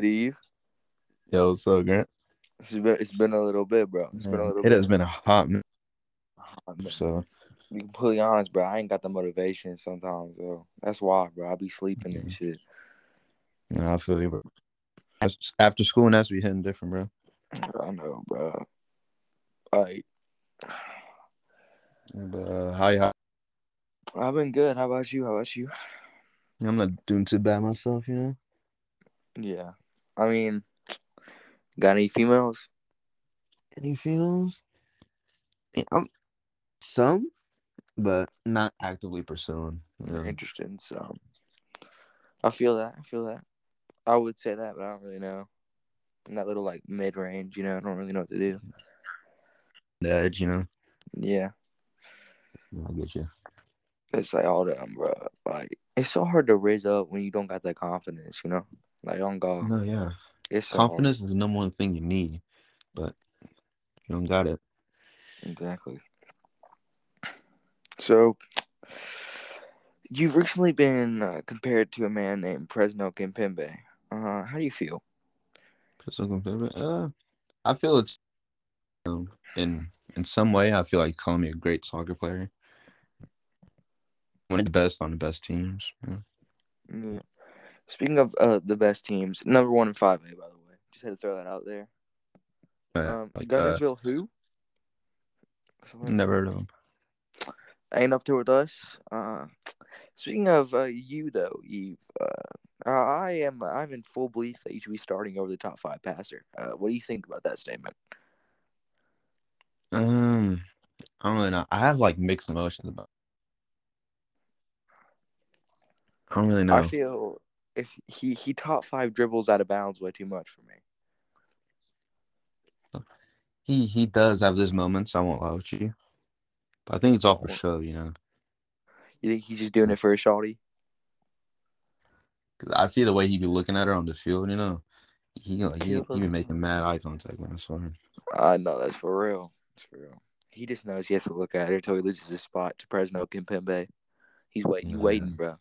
Good eve. Yo, what's up, Grant? It's been it's been a little bit, bro. It's been a little it bit. has been a hot minute. Oh. So be completely honest, bro. I ain't got the motivation sometimes, though. That's why, bro. I be sleeping and shit. you know, I feel you, bro. After school, and that's be hitting different, bro. I know, bro. Like, But uh, how you? I've been good. How about you? How about you? I'm not doing too bad myself, you know. Yeah. I mean, got any females? Any females? Yeah, I'm some, but not actively pursuing. you know. interested in some. I feel that. I feel that. I would say that, but I don't really know. In that little like mid range, you know, I don't really know what to do. The edge, you know. Yeah. I get you. It's like all them, bro. Like it's so hard to raise up when you don't got that confidence, you know. Like on God, No, yeah. it's hard. Confidence is the number one thing you need, but you don't got it. Exactly. So, you've recently been uh, compared to a man named Presnel Kimpembe. Uh, how do you feel? Uh, I feel it's um, in in some way. I feel like calling me a great soccer player. One of the best on the best teams. yeah. Yeah. Speaking of uh, the best teams, number one in five A, by the way. Just had to throw that out there. But, Um, like, uh, who? Someone- never heard of him. ain't up to with us. Uh, speaking of uh, you though, Eve, uh, I am I'm in full belief that you should be starting over the top five passer. Uh, what do you think about that statement? Um, I don't really know. I have like mixed emotions about. I don't really know. I feel if he he top five dribbles out of bounds way too much for me. he he does have his moments. I won't lie with you, but I think it's all for show. You know, You think he's just doing it for a shawty? 'Cause I see the way he be looking at her on the field. You know, he like he, he be making mad eye contact when I saw him. I know that's for real. That's for real. He just knows he has to look at her until he loses his spot to Presnel Kimpembe. He's waiting. You Yeah. waiting, bro.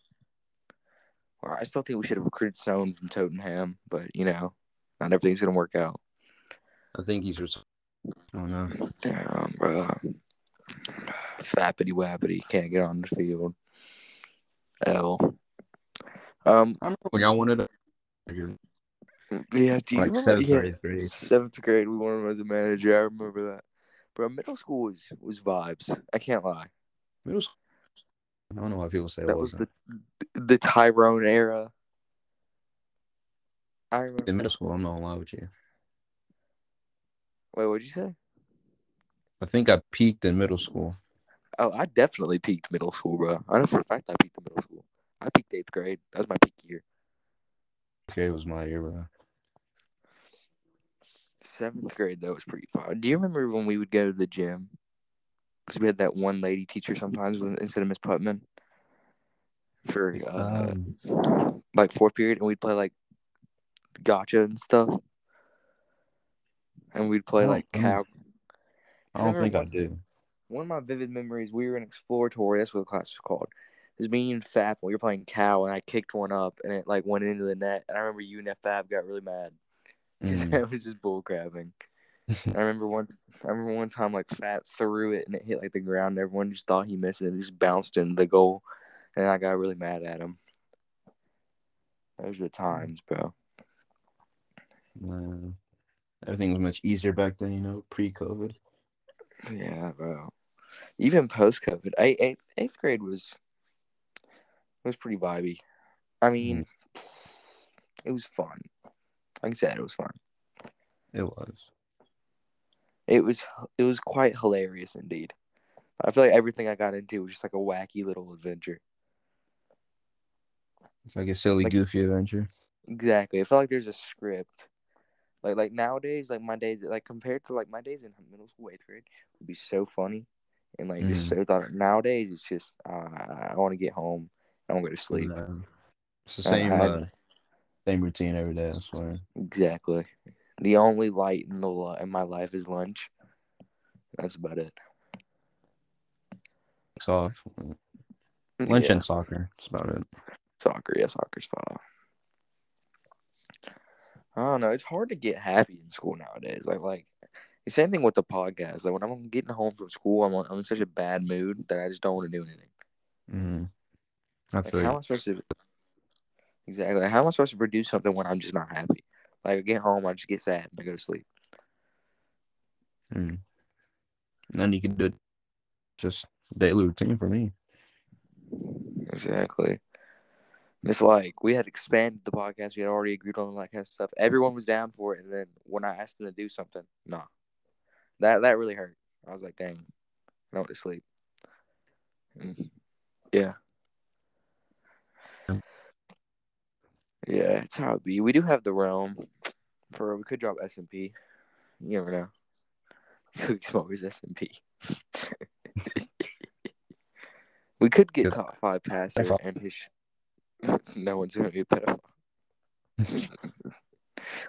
Or I still think we should have recruited someone from Tottenham, but you know, not everything's gonna work out. I think he's. Ret- Oh don't. Damn, bro. Fappity wappity can't get on the field. L. Um. I remember when y'all wanted. To, Yeah. Do you like remember? seventh yeah, grade. Seventh grade, we wanted him as a manager. I remember that. Bro, middle school was was vibes. I can't lie. Middle school. I don't know why people say it That was wasn't. the the Tyrone era. I In remember. middle school, I'm not gonna lie with you. Wait, what'd you say? I think I peaked in middle school. Oh, I definitely peaked middle school, bro. I know for a fact I peaked in middle school. I peaked eighth grade. That was my peak year. Okay, it was my year, bro. Seventh grade though was pretty fun. Do you remember when we would go to the gym? Because we had that one lady teacher sometimes instead of Miss Putman for uh, Um, like fourth period, and we'd play like gotcha and stuff, and we'd play like cow. I don't think I do. One of my vivid memories, we were in exploratory. That's what the class was called. It was me and Fab. We were playing cow, and I kicked one up, and it like went into the net. And I remember you and Fab got really mad. Mm. I was just bull crapping. I remember one. I remember one time like Fat threw it and it hit like the ground. And everyone just thought he missed it. and It just bounced into the goal, and I got really mad at him. Those were the times, bro. Uh, everything was much easier back then, you know, pre-COVID. Yeah, bro. Even post COVID, eighth eighth grade was was pretty vibey. I mean, it was fun. Like I said, it was fun. It was. It was it was quite hilarious indeed. I feel like everything I got into was just like a wacky little adventure. It's like a silly, Like- goofy adventure. Exactly. I feel like there's a script. Like like nowadays, like my days, like compared to like my days in middle school, eighth grade, would be so funny, and like just so thought. Nowadays, it's just uh, I want to get home. I want to go to sleep. Um, it's the same, uh, same routine every day. I swear. Exactly. The only light in the in my life is lunch. That's about it. It's off. Lunch Yeah. and soccer. That's about it. Soccer, yeah, soccer's fun. I don't know. It's hard to get happy in school nowadays. Like like the same thing with the podcast. Like when I'm getting home from school, I'm I'm in such a bad mood that I just don't want to do anything. Mm-hmm. I Like, feel how am I supposed to? Exactly. How am I supposed to produce something when I'm just not happy? Like I get home, I just get sad and I go to sleep. Mm. Then you can do it just daily routine for me. Exactly. It's like we had expanded the podcast. We had already agreed on that kind of stuff. Everyone was down for it, and then when I asked them to do something, nah, that that really hurt. I was like, dang, I went to sleep. And yeah, yeah, it's how it be. We do have the realm for we could drop S and P. You never know. Cookie Smokers S and P. We could get top five passer Pedophile. and his. no one's gonna be a pedophile.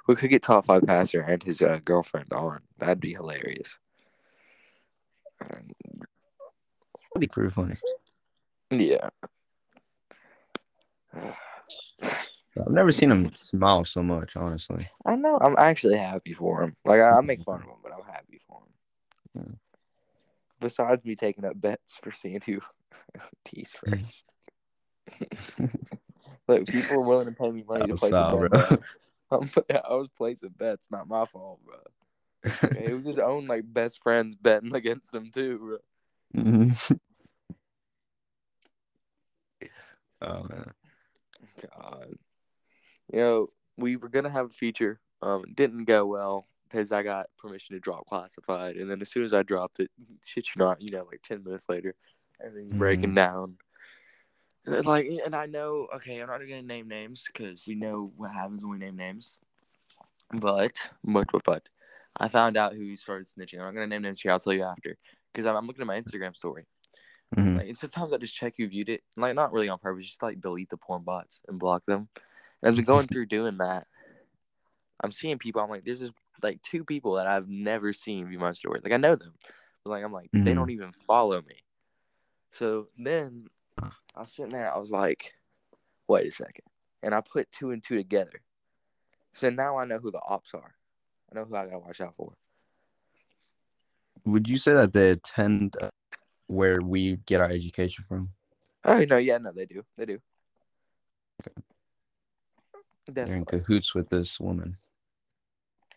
we could get top five passer and his uh, girlfriend on. That'd be hilarious. Um, That'd be pretty funny. yeah. I've never seen him smile so much, honestly. I know. I'm actually happy for him. Like I, I make fun of him, but I'm happy for him. Yeah. Besides me taking up bets for seeing who tees first. Look, people are willing to pay me money to That was place foul, a bet. bro. bro. I'm, I was placing bets, not my fault, bro. Okay, it was his own like best friends betting against him too, bro. Mhm. oh man. God. You know, we were gonna have a feature. Um, didn't go well because I got permission to drop classified, and then as soon as I dropped it, shit you not, you know, like ten minutes later, everything's breaking down. And, Like, and I know, okay, I'm not gonna name names because we know what happens when we name names. But, but, but, but, I found out who started snitching. I'm not gonna name names here. I'll tell you after because I'm, I'm looking at my Instagram story. Mhm. Like, and sometimes I just check who viewed it, like not really on purpose, just like delete the porn bots and block them. As we're going through doing that, I'm seeing people. I'm like, this is like two people that I've never seen view my story. Like I know them, but like I'm like they Mhm. don't even follow me. So then I was sitting there. I was like, wait a second, and I put two and two together. So now I know who the ops are. I know who I gotta watch out for. Would you say that they attend uh, where we get our education from? Oh no, yeah, no, they do, they do. They're in cahoots with this woman.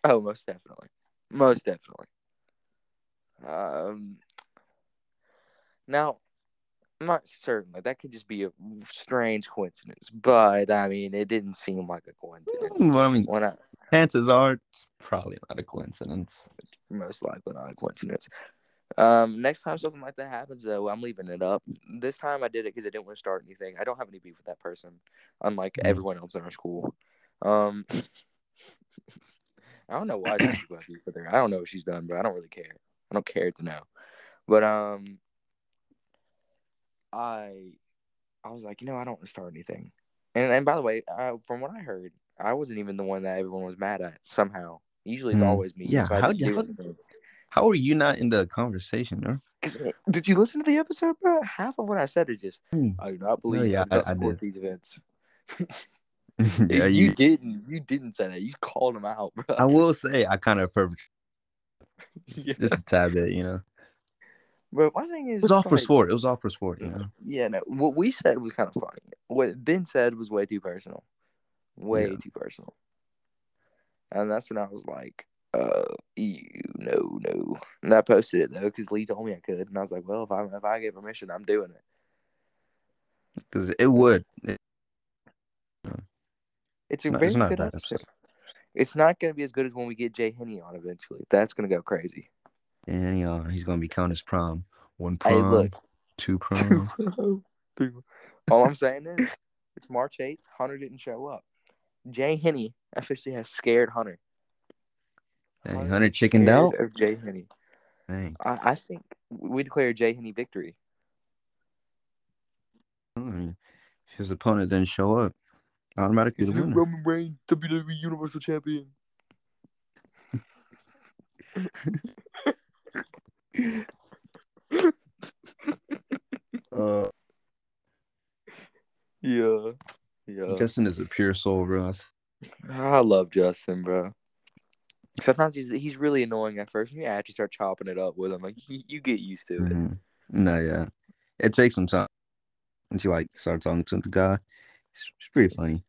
Oh, most definitely. Most definitely. Um, now, I'm not certain. Like that could just be a strange coincidence, but I mean, it didn't seem like a coincidence. Well, I mean, When I chances are it's probably not a coincidence. most likely not a coincidence. Um, next time something like that happens, though, I'm leaving it up. This time I did it because I didn't want to start anything. I don't have any beef with that person, unlike Mm. everyone else in our school. Um, I don't know why people have beef with her. I don't know what she's done, but I don't really care. I don't care to know. But um, I, I was like, you know, I don't want to start anything. And and by the way, uh, from what I heard, I wasn't even the one that everyone was mad at. Somehow, usually it's Hmm. always me. Yeah, how how-. How are you not in the conversation, bro? uh, Did you listen to the episode, bro? Half of what I said is just Hmm. I do not believe yeah, I I- did. these events. yeah, you, you. didn't. You didn't say that. You called him out, bro. I will say I kind of perv- yeah. just a tad bit, you know. But my thing is, It was all for like, sport. It was all for sport, you know. Yeah, no. What we said was kind of funny. What Ben said was way too personal. Way Yeah. too personal. And that's when I was like, uh, you, no, no. And I posted it though because Lee told me I could, and I was like, well, if I if I get permission, I'm doing it. Because it would. It- It's a No, very it's not good episode. It's not going to be as good as when we get Jay Henney on eventually. That's going to go crazy. and he, uh, he's gonna be counting his prom. One Hey, prom, look. two prom. All I'm saying is, it's March 8th. Hunter didn't show up. Jay Henney officially has scared Hunter. Dang, Hunter chickened out. Of Jay. Dang. I, I think we declare Jay Henney victory. I his opponent didn't show up, automatically the winner. Roman Reigns, WWE Universal Champion. Uh, Yeah. Yeah. Justin is a pure soul, bro. I love Justin, bro. Sometimes he's he's really annoying at first. You actually start chopping it up with him. Like you, you get used to it. Mhm. No, yeah, it takes some time until you like start talking to the guy. It's, it's pretty funny.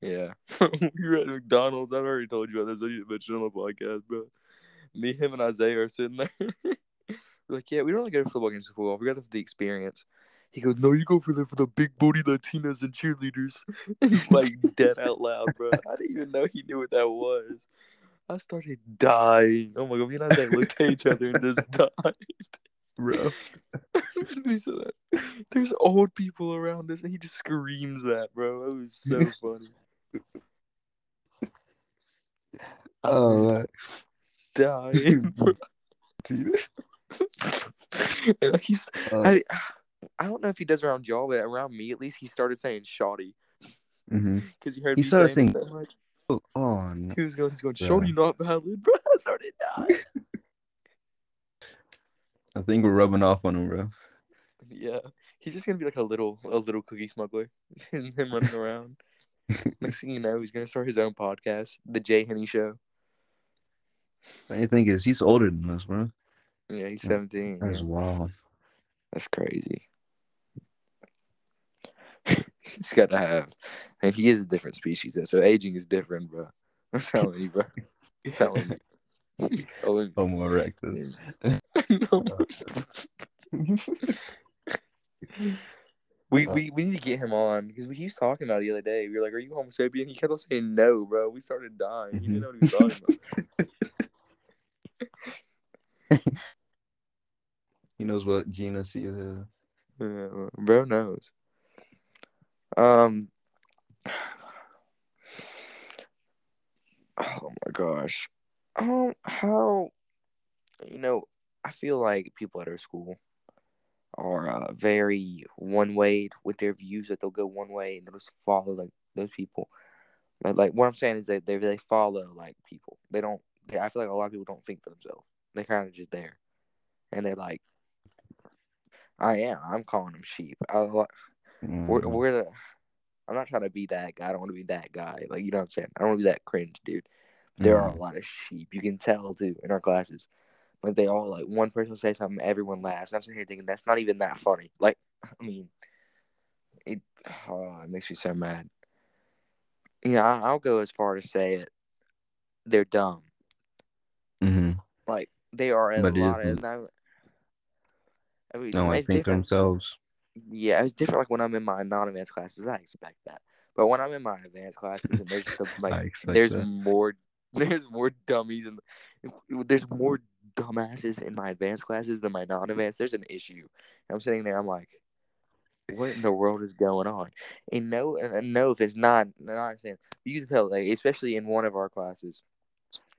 Yeah. we were at McDonald's. I've already told you about this. I need to mention on the podcast, bro. Me, him, and Isaiah are sitting there. we're like, yeah, we don't really go to football games before. We got it for the experience. He goes, no, you go for the for the big booty Latinas and cheerleaders. He's like dead out loud, bro. I didn't even know he knew what that was. I started dying. Oh my god, me and Isaiah looked at each other and just died. Bro. He said that. There's old people around us, and he just screams that, bro. It was so funny. Oh, man. dying. and like, he's, Uh, I, I don't know if he does around y'all, but around me at least, he started saying "shoddy" because he heard He started saying saying- so much. Oh, oh. He was going, he's going. "Shoddy, not valid, bro." I started dying. I think we're rubbing off on him, bro. yeah, he's just gonna be like a little, a little cookie smuggler, and him running around. Next thing you know, he's gonna start his own podcast, the Jay Henny Show. Funny thing is, he's older than us, bro. Yeah, he's seventeen. That's yeah. wild. That's crazy. He's got to have, and he is a different species, so aging is different, bro. I'm telling you, bro. I'm telling you. Homo erectus. we, uh. we we need to get him on because he was talking about the other day. We were like, "Are you Homo sapien?" He kept on saying no, bro. We started dying. He mm-hmm. didn't know what he was talking about. he knows what genus he is. Yeah, bro knows. Um. Oh my gosh. Um, how? You know, I feel like people at our school are uh, very one-way with their views. That they'll go one way and they'll just follow like those people. But like what I'm saying is that they they follow like people. They don't. They, I feel like a lot of people don't think for themselves. They're kind of just there, and they're like, I am. I'm calling them sheep. I, we're, Mhm. we're the. I'm not trying to be that guy. I don't want to be that guy. Like you know what I'm saying. I don't want to be that cringe dude. There are a Mhm. lot of sheep. You can tell too in our classes. Like they all like one person will say something, everyone laughs. I'm sitting here thinking that's not even that funny. Like I mean, it. Oh, it makes me so mad. Yeah, I, I'll go as far to say it. They're dumb. Mhm. Like they are a But lot of. isn't- I mean, Don't like it's think different. themselves. Yeah, it's different. Like when I'm in my non-advanced classes, I expect that. But when I'm in my advanced classes, and there's the, like there's that. more there's more dummies and there's more dumbasses in my advanced classes than my non-advanced. There's an issue. I'm sitting there. I'm like, what in the world is going on? And no, and no, if it's not, not saying you can tell, like especially in one of our classes.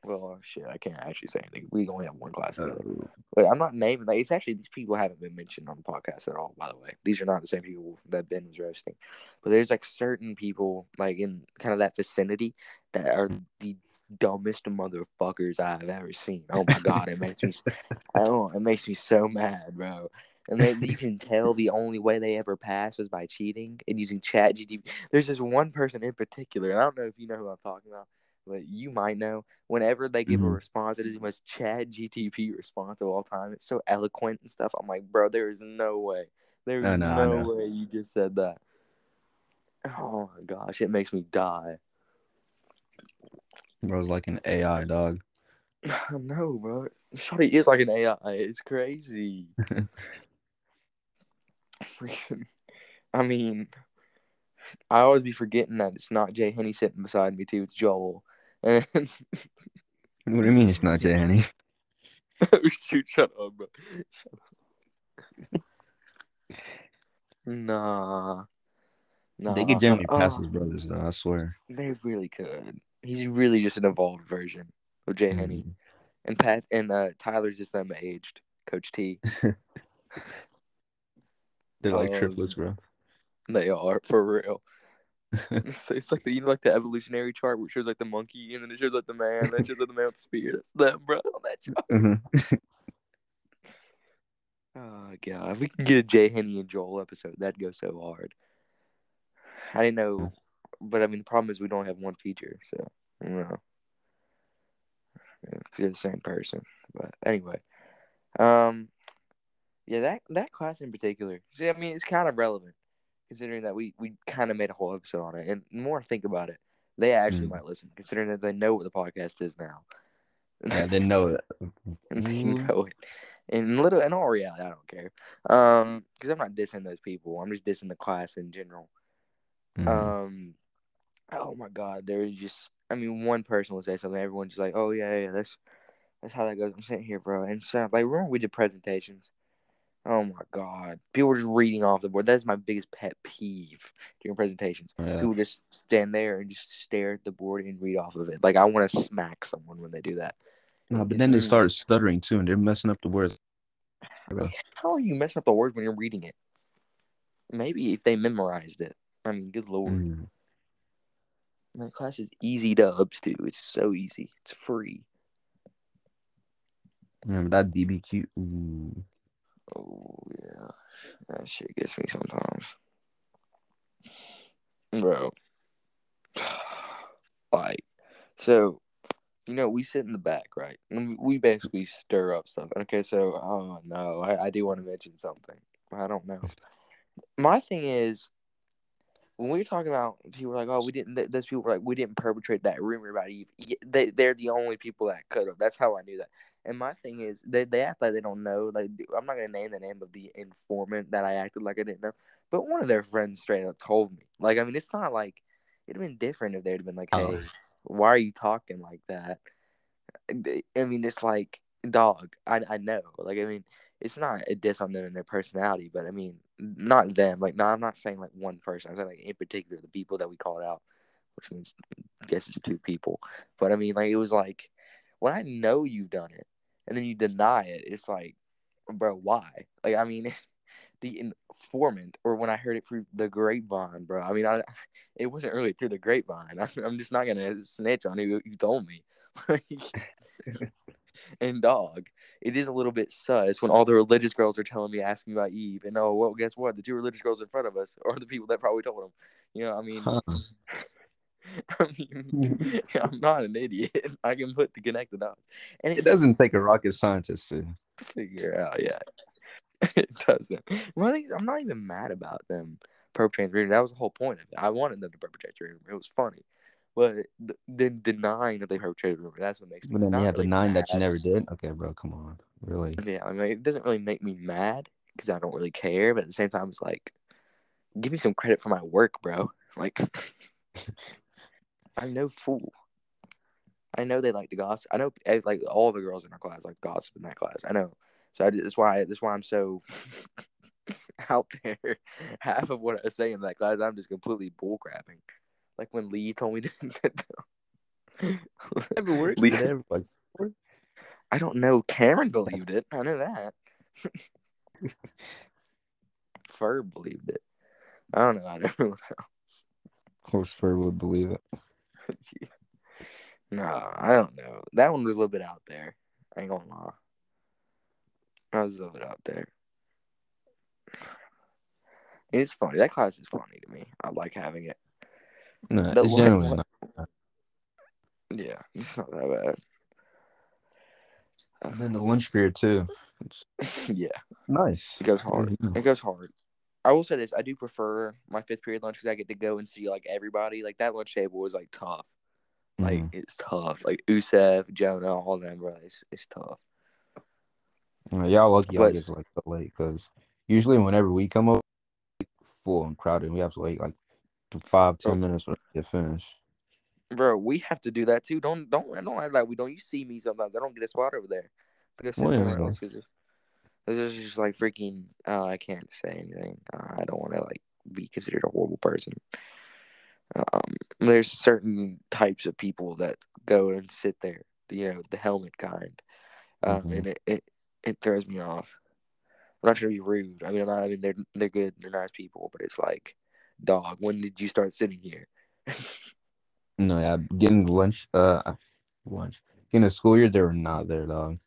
Well, uh, shit, I can't actually say anything. We only have one class together. Uh, But I'm not naming like it's actually these people haven't been mentioned on the podcast at all, by the way. These are not the same people that Ben was roasting. But there's like certain people like in kind of that vicinity that are the dumbest motherfuckers I've ever seen. Oh my god, it makes me oh it makes me so mad, bro. And then you can tell the only way they ever passed was by cheating and using chat GTP. There's this one person in particular, and I don't know if you know who I'm talking about, you might know. Whenever they give a Mhm. response, it is the most Chad GTP response of all time. It's so eloquent and stuff. I'm like, bro, there is no way. There's I know, no way you just said that. Oh my gosh, it makes me die. Bro's like an AI dog. no, bro. Shotty is like an AI. It's crazy. I mean, I always be forgetting that it's not Jay Henny sitting beside me too. It's Joel. And What do you mean it's not Jay Henny? shoot, shut up, bro. Shut up. Nah. Nah. They could generally pass Oh, his brothers though, I swear. They really could. He's really just an evolved version of Jay Henny. Mhm. And Pat and uh, Tyler's just them aged. Coach T. They're like Um, triplets, bro. They are for real. It's, it's like the you know like the evolutionary chart which shows like the monkey and then it shows like the man, and then it shows like the man with the spear. That's them, bro. On that chart. Mhm. Oh god, if we can get a Jay Henny and Joel episode, that'd go so hard. I didn't know but I mean, the problem is we don't have one feature, so you know, because you're the same person. But anyway, um, yeah, that that class in particular. See, I mean, it's kind of relevant considering that we we kind of made a whole episode on it. And more think about it, they actually Mm. might listen, considering that they know what the podcast is now. Yeah, they know it. and they know it. In little, in all reality, I don't care. Um, because I'm not dissing those people. I'm just dissing the class in general. Mhm. Um, oh my God, there is just. I mean, one person would say something. Everyone's just like, "Oh yeah, yeah, that's that's how that goes." I'm sitting here, bro, and so like, remember we did presentations. Oh my God, people were just reading off the board. That's my biggest pet peeve during presentations. Yeah. People just stand there and just stare at the board and read off of it. Like I want to smack someone when they do that. No, but then they start stuttering too, and they're messing up the words. How are you messing up the words when you're reading it? Maybe if they memorized it. I mean, good lord. Mm. My class is easy dubs too. It's so easy. It's free. Remember that DBQ? Ooh. Oh yeah, that shit gets me sometimes, bro. Like, so you know, we sit in the back, right? And we- basically stir up stuff. Okay, so oh no, I, I do want to mention something. I don't know. My thing is, when we were talking about people were like, oh, we didn't. th- Those people were like, we didn't perpetrate that rumor about Eve. They they're the only people that could have. That's how I knew that. And my thing is, they they act like they don't know. Like I'm not gonna name the name of the informant that I acted like I didn't know, but one of their friends straight up told me. Like I mean, it's not like it'd have been different if they'd have been like, oh, hey, Oh. why are you talking like that? I mean, it's like dog. I I know. Like I mean, it's not a diss on them and their personality, but I mean, not them. Like no, I'm not saying like one person. I'm saying like in particular the people that we called out, which means I guess it's two people. But I mean, like it was like when I know you've done it and then you deny it, it's like, bro, why? Like I mean, the informant, or when I heard it through the grapevine, bro. I mean, I it wasn't really through the grapevine. I, I'm just not gonna snitch on who you told me. and dog, it is a little bit sus when all the religious girls are telling me, asking about Eve, and oh, well, guess what? The two religious girls in front of us are the people that probably told them. You know, I mean, Huh. I mean, I'm not an idiot. I can put the connect the dots, and It doesn't take a rocket scientist to. figure out. Yeah, it doesn't. Well, I think- I'm not even mad about them perpetrating. That was the whole point of it. I wanted them to perpetrate. It was funny, but then denying that they perpetrated the rumor. That's what makes me. But then yeah, really denying that you never did. Okay, bro, come on, really. Yeah, I mean, it doesn't really make me mad because I don't really care. But at the same time, it's like, give me some credit for my work, bro. Like, I'm no fool. I know they like to gossip. I know, eh, like all the girls in our class like gossip in that class. I know. So I, that's why that's why I'm so out there. Half of what I say in that class, I'm just completely bullcrapping. Like when Lee told me to. Ever worked? Lee- Did it like, I don't know. Cameron believed it. I know that. Ferb believed it. I don't know. I don't know. of course, Fur would believe it. no, I don't know. That one was a little bit out there. I ain't gonna lie. That was a little bit out there. It's funny. That class is funny to me. I like having it. No, The it's generally not. Yeah, it's not that bad. And then the lunch period too. Yeah, nice. it goes hard. Yeah. It goes hard. I will say this: I do prefer my fifth period lunch because I get to go and see like everybody. Like that lunch table was like tough. Like Mhm. it's tough. Like Usef, Jonah, all them, bro. It's, it's tough. Uh, y'all lucky get like so late because usually whenever we come up, full and crowded, we have to wait like five ten Oh. minutes to get finished. Bro, we have to do that too. Don't don't don't act like we don't. You see me sometimes. I don't get a spot over there. Because Well, yeah. somewhere it's- This is just like freaking. Uh, I can't say anything. Uh, I don't want to like be considered a horrible person. Um, there's certain types of people that go and sit there. You know, the helmet kind, um, Mhm. and it, it it throws me off. I'm not trying to be rude. I mean, I'm not, I mean they're they're good. They're nice people, but it's like, dog. When did you start sitting here? No, yeah, getting lunch, uh, lunch, In a school year, they were not there, dog.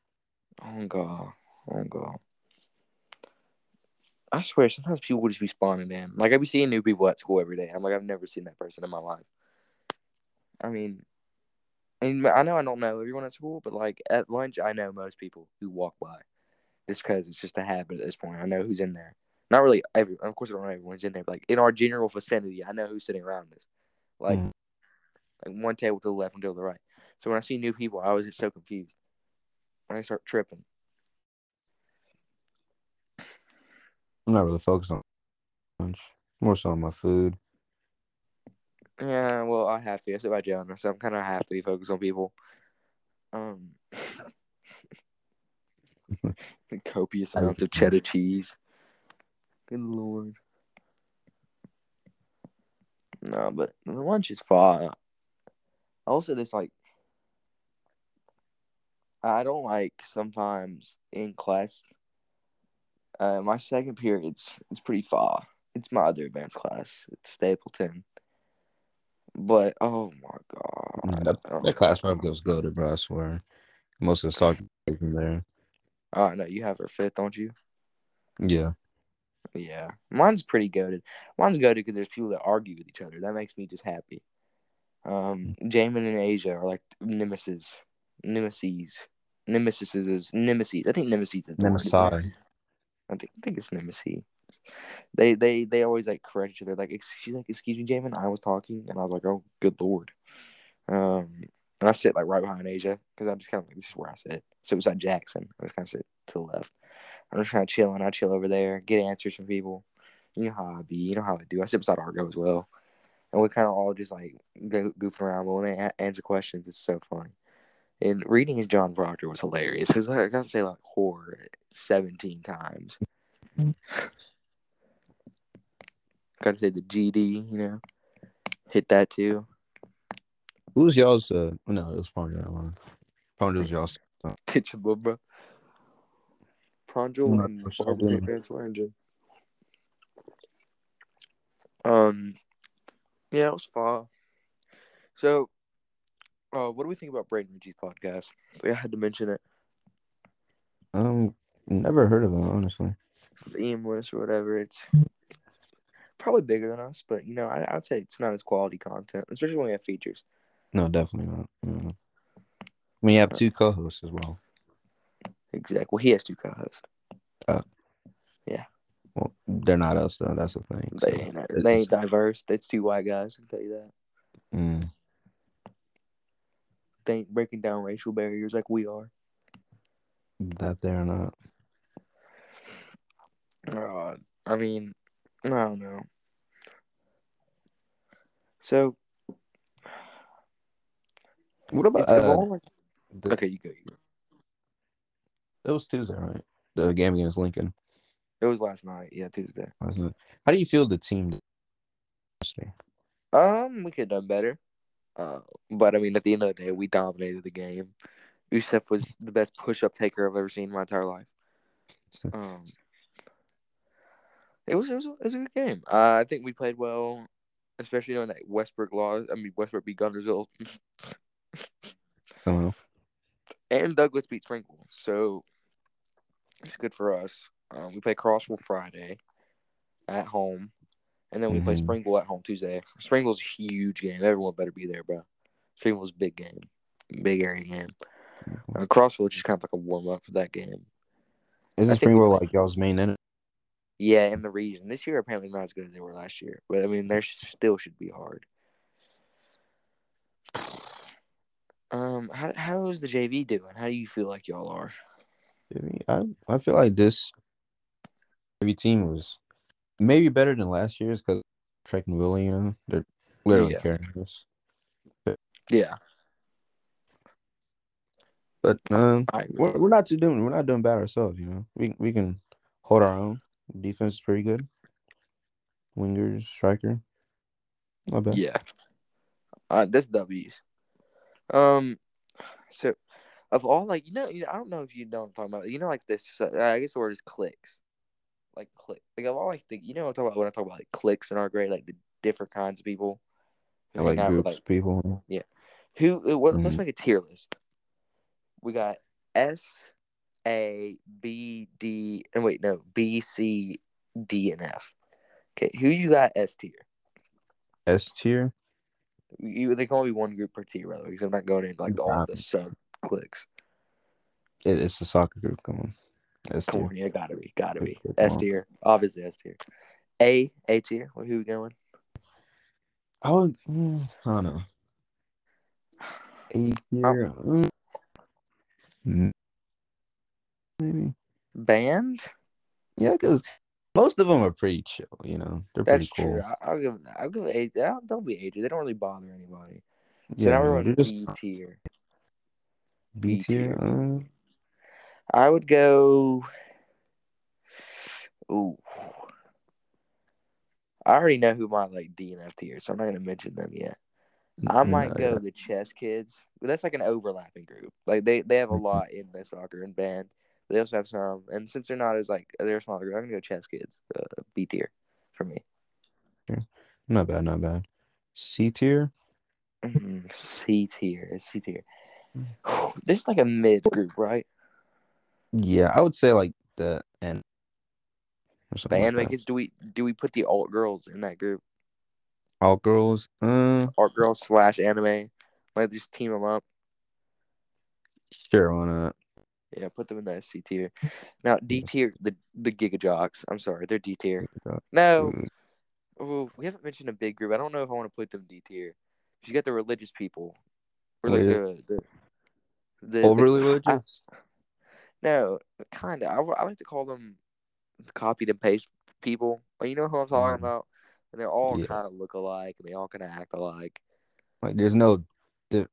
Oh god. Oh god. I swear, sometimes people would just be spawning in. Like I be seeing new people at school every day. I'm like, I've never seen that person in my life. I mean, I mean, I know I don't know everyone at school, but like at lunch, I know most people who walk by, just because it's just a habit at this point. I know who's in there. Not really every. Of course, I don't know everyone's in there, but like in our general vicinity, I know who's sitting around this. Like, Mm. like one table to the left, one table to the right. So when I see new people, I always get so confused. When I start tripping. I'm not really focused on lunch. More so on my food. Yeah, well, I have to. I sit by Jonah, so I'm kind of have to be focused on people. Um, copious amounts of cheddar cheese. Good lord. No, but the lunch is fine. Also, this like, I don't like sometimes in class. Uh, my second period's it's pretty far. It's my other advanced class. It's Stapleton. But oh my god, That, Oh that class my probably goes good, bro. I swear. Most of the soccer players from there. Oh no, you have her fifth, don't you? Yeah. Yeah, mine's pretty goaded. Mine's goaded because there's people that argue with each other. That makes me just happy. Um, Jamin and Asia are like nemesis, nemesis, nemesis is nemesis. I think nemesis is. Nemesis. I think I think it's nemesis. They they they always like correct each other. Like ex- she's like, "Excuse me, Jamin, I was talking," and I was like, "Oh, good lord." Um, and I sit like right behind Asia because I'm just kind of like, "This is where I sit." So beside Jackson, I was kind of sit to the left. I'm just kind of chilling. I chill over there, get answers from people. You know how I be. You know how I do. I sit beside Argo as well, and we kind of all just like go, goofing around. But when they a- answer questions, it's so funny. And reading his John Proctor was hilarious because I got to say like horror 17 times. got to say the GD, you know, hit that too. Who's y'all's? Uh, no, it was probably that one. Probably was y'all's. Teachable, bro. Pranjal Not and Barbara. Parents Laringen. Um, yeah, it was fun. So, uh, what do we think about Braden Ritchie's podcast? I had to mention it. Um, never heard of him honestly. Themeless or whatever. It's probably bigger than us, but you know, I, I'd say it's not as quality content, especially when we have features. No, definitely not. Mm. When you have two co-hosts as well. Exactly. Well, he has two co-hosts. Yeah. Well, they're not us though. That's the thing. They So, ain't it- they it's- ain't diverse. It's two white guys. I can tell you that. mm, They ain't breaking down racial barriers like we are. that they're not. Uh, I mean, I don't know. So, What about? Uh, okay, you go. You go. It was Tuesday, right? The game against Lincoln. It was last night. Yeah, Tuesday. How do you feel the team? Um, we could have done better. Uh, but I mean, at the end of the day, we dominated the game. Usef was the best push-up taker I've ever seen in my entire life. Um, it was it was, it was a good game. Uh, I think we played well, especially on that Westbrook loss. I mean, Westbrook beat Guntersville, I don't know. And Douglas beat Springville, so it's good for us. Um, we play Crossville Friday at home, and then we play Mhm. Springville at home Tuesday. Springville's a huge game. Everyone better be there, bro. Springville's a big game, big area game. Uh, Crossville is just kind of like a warm up for that game. Isn't I think we Springville played- like y'all's main enemy? Yeah, in the region. This year apparently not as good as they were last year, but I mean, they still should be hard. Um, how how is the JV doing? How do you feel like y'all are? I I I feel like this every team was maybe better than last year's because Trek and Willie, you know, they're literally Yeah. carrying us. Yeah, But um, we're, we're not too doing we're not doing bad ourselves. You know, we we can hold our own. Defense is pretty good. Wingers, striker, not bad. Yeah. Uh, that's W's. Um, so of all like you know, you know I don't know if you know what I'm talking about. You know, like this. Uh, I guess the word is clicks. Like click. Like of all like the you know what I'm talking about when I talk about like clicks in our grade, like the different kinds of people. like hang out with, groups, people. Yeah. Who? What, Let's Mhm. make a tier list. We got S, A, B, D, and wait, no, B, C, D, and F. Okay, who you got S tier? S tier. You they can only be one group per tier, rather, because I'm not going into like the, all the sub clicks. It, it's the soccer group. Come on. S Come on, yeah, gotta be, gotta be. S tier, obviously S tier. A, A tier. What who we going? I would. mm, I don't know. A tier. mm, mm, Maybe. Band. Yeah, because most of them are pretty chill. You know, they're That's pretty cool. true. I, I'll give that. I'll give it A. They'll, they'll be A tier. They don't really bother anybody. So Yeah, now we're on just B tier. B tier. uh, I would go. Ooh. I already know who my like D and F tier, so I'm not gonna mention them yet. I might go the chess kids. That's like an overlapping group. Like they, they have a lot in the soccer and band. But they also have some, and since they're not as like they're a smaller group, I'm gonna go chess kids. Uh, B tier for me. Yeah. Not bad, not bad. C tier. Mhm. C tier. It's C tier. Mm. This is like a mid group, right? Yeah, I would say like the. Or The like anime kids. Do we do we put the alt girls in that group? All girls. Uh, Alt girls slash anime. Like just team them up. sure, why not? Yeah, put them in the SC tier. Now D tier, the the Giga Jocks. I'm sorry, they're D tier. No, Ooh, we haven't mentioned a big group. I don't know if I want to put them D tier. You got the religious people, or like the the, the Overly the, religious. I- no, kind of. I, I like to call them copied and paste people. Like, you know who I'm talking Mhm. about? And they're all Yeah. kind of look alike, and they all kind of act alike. Like, there's no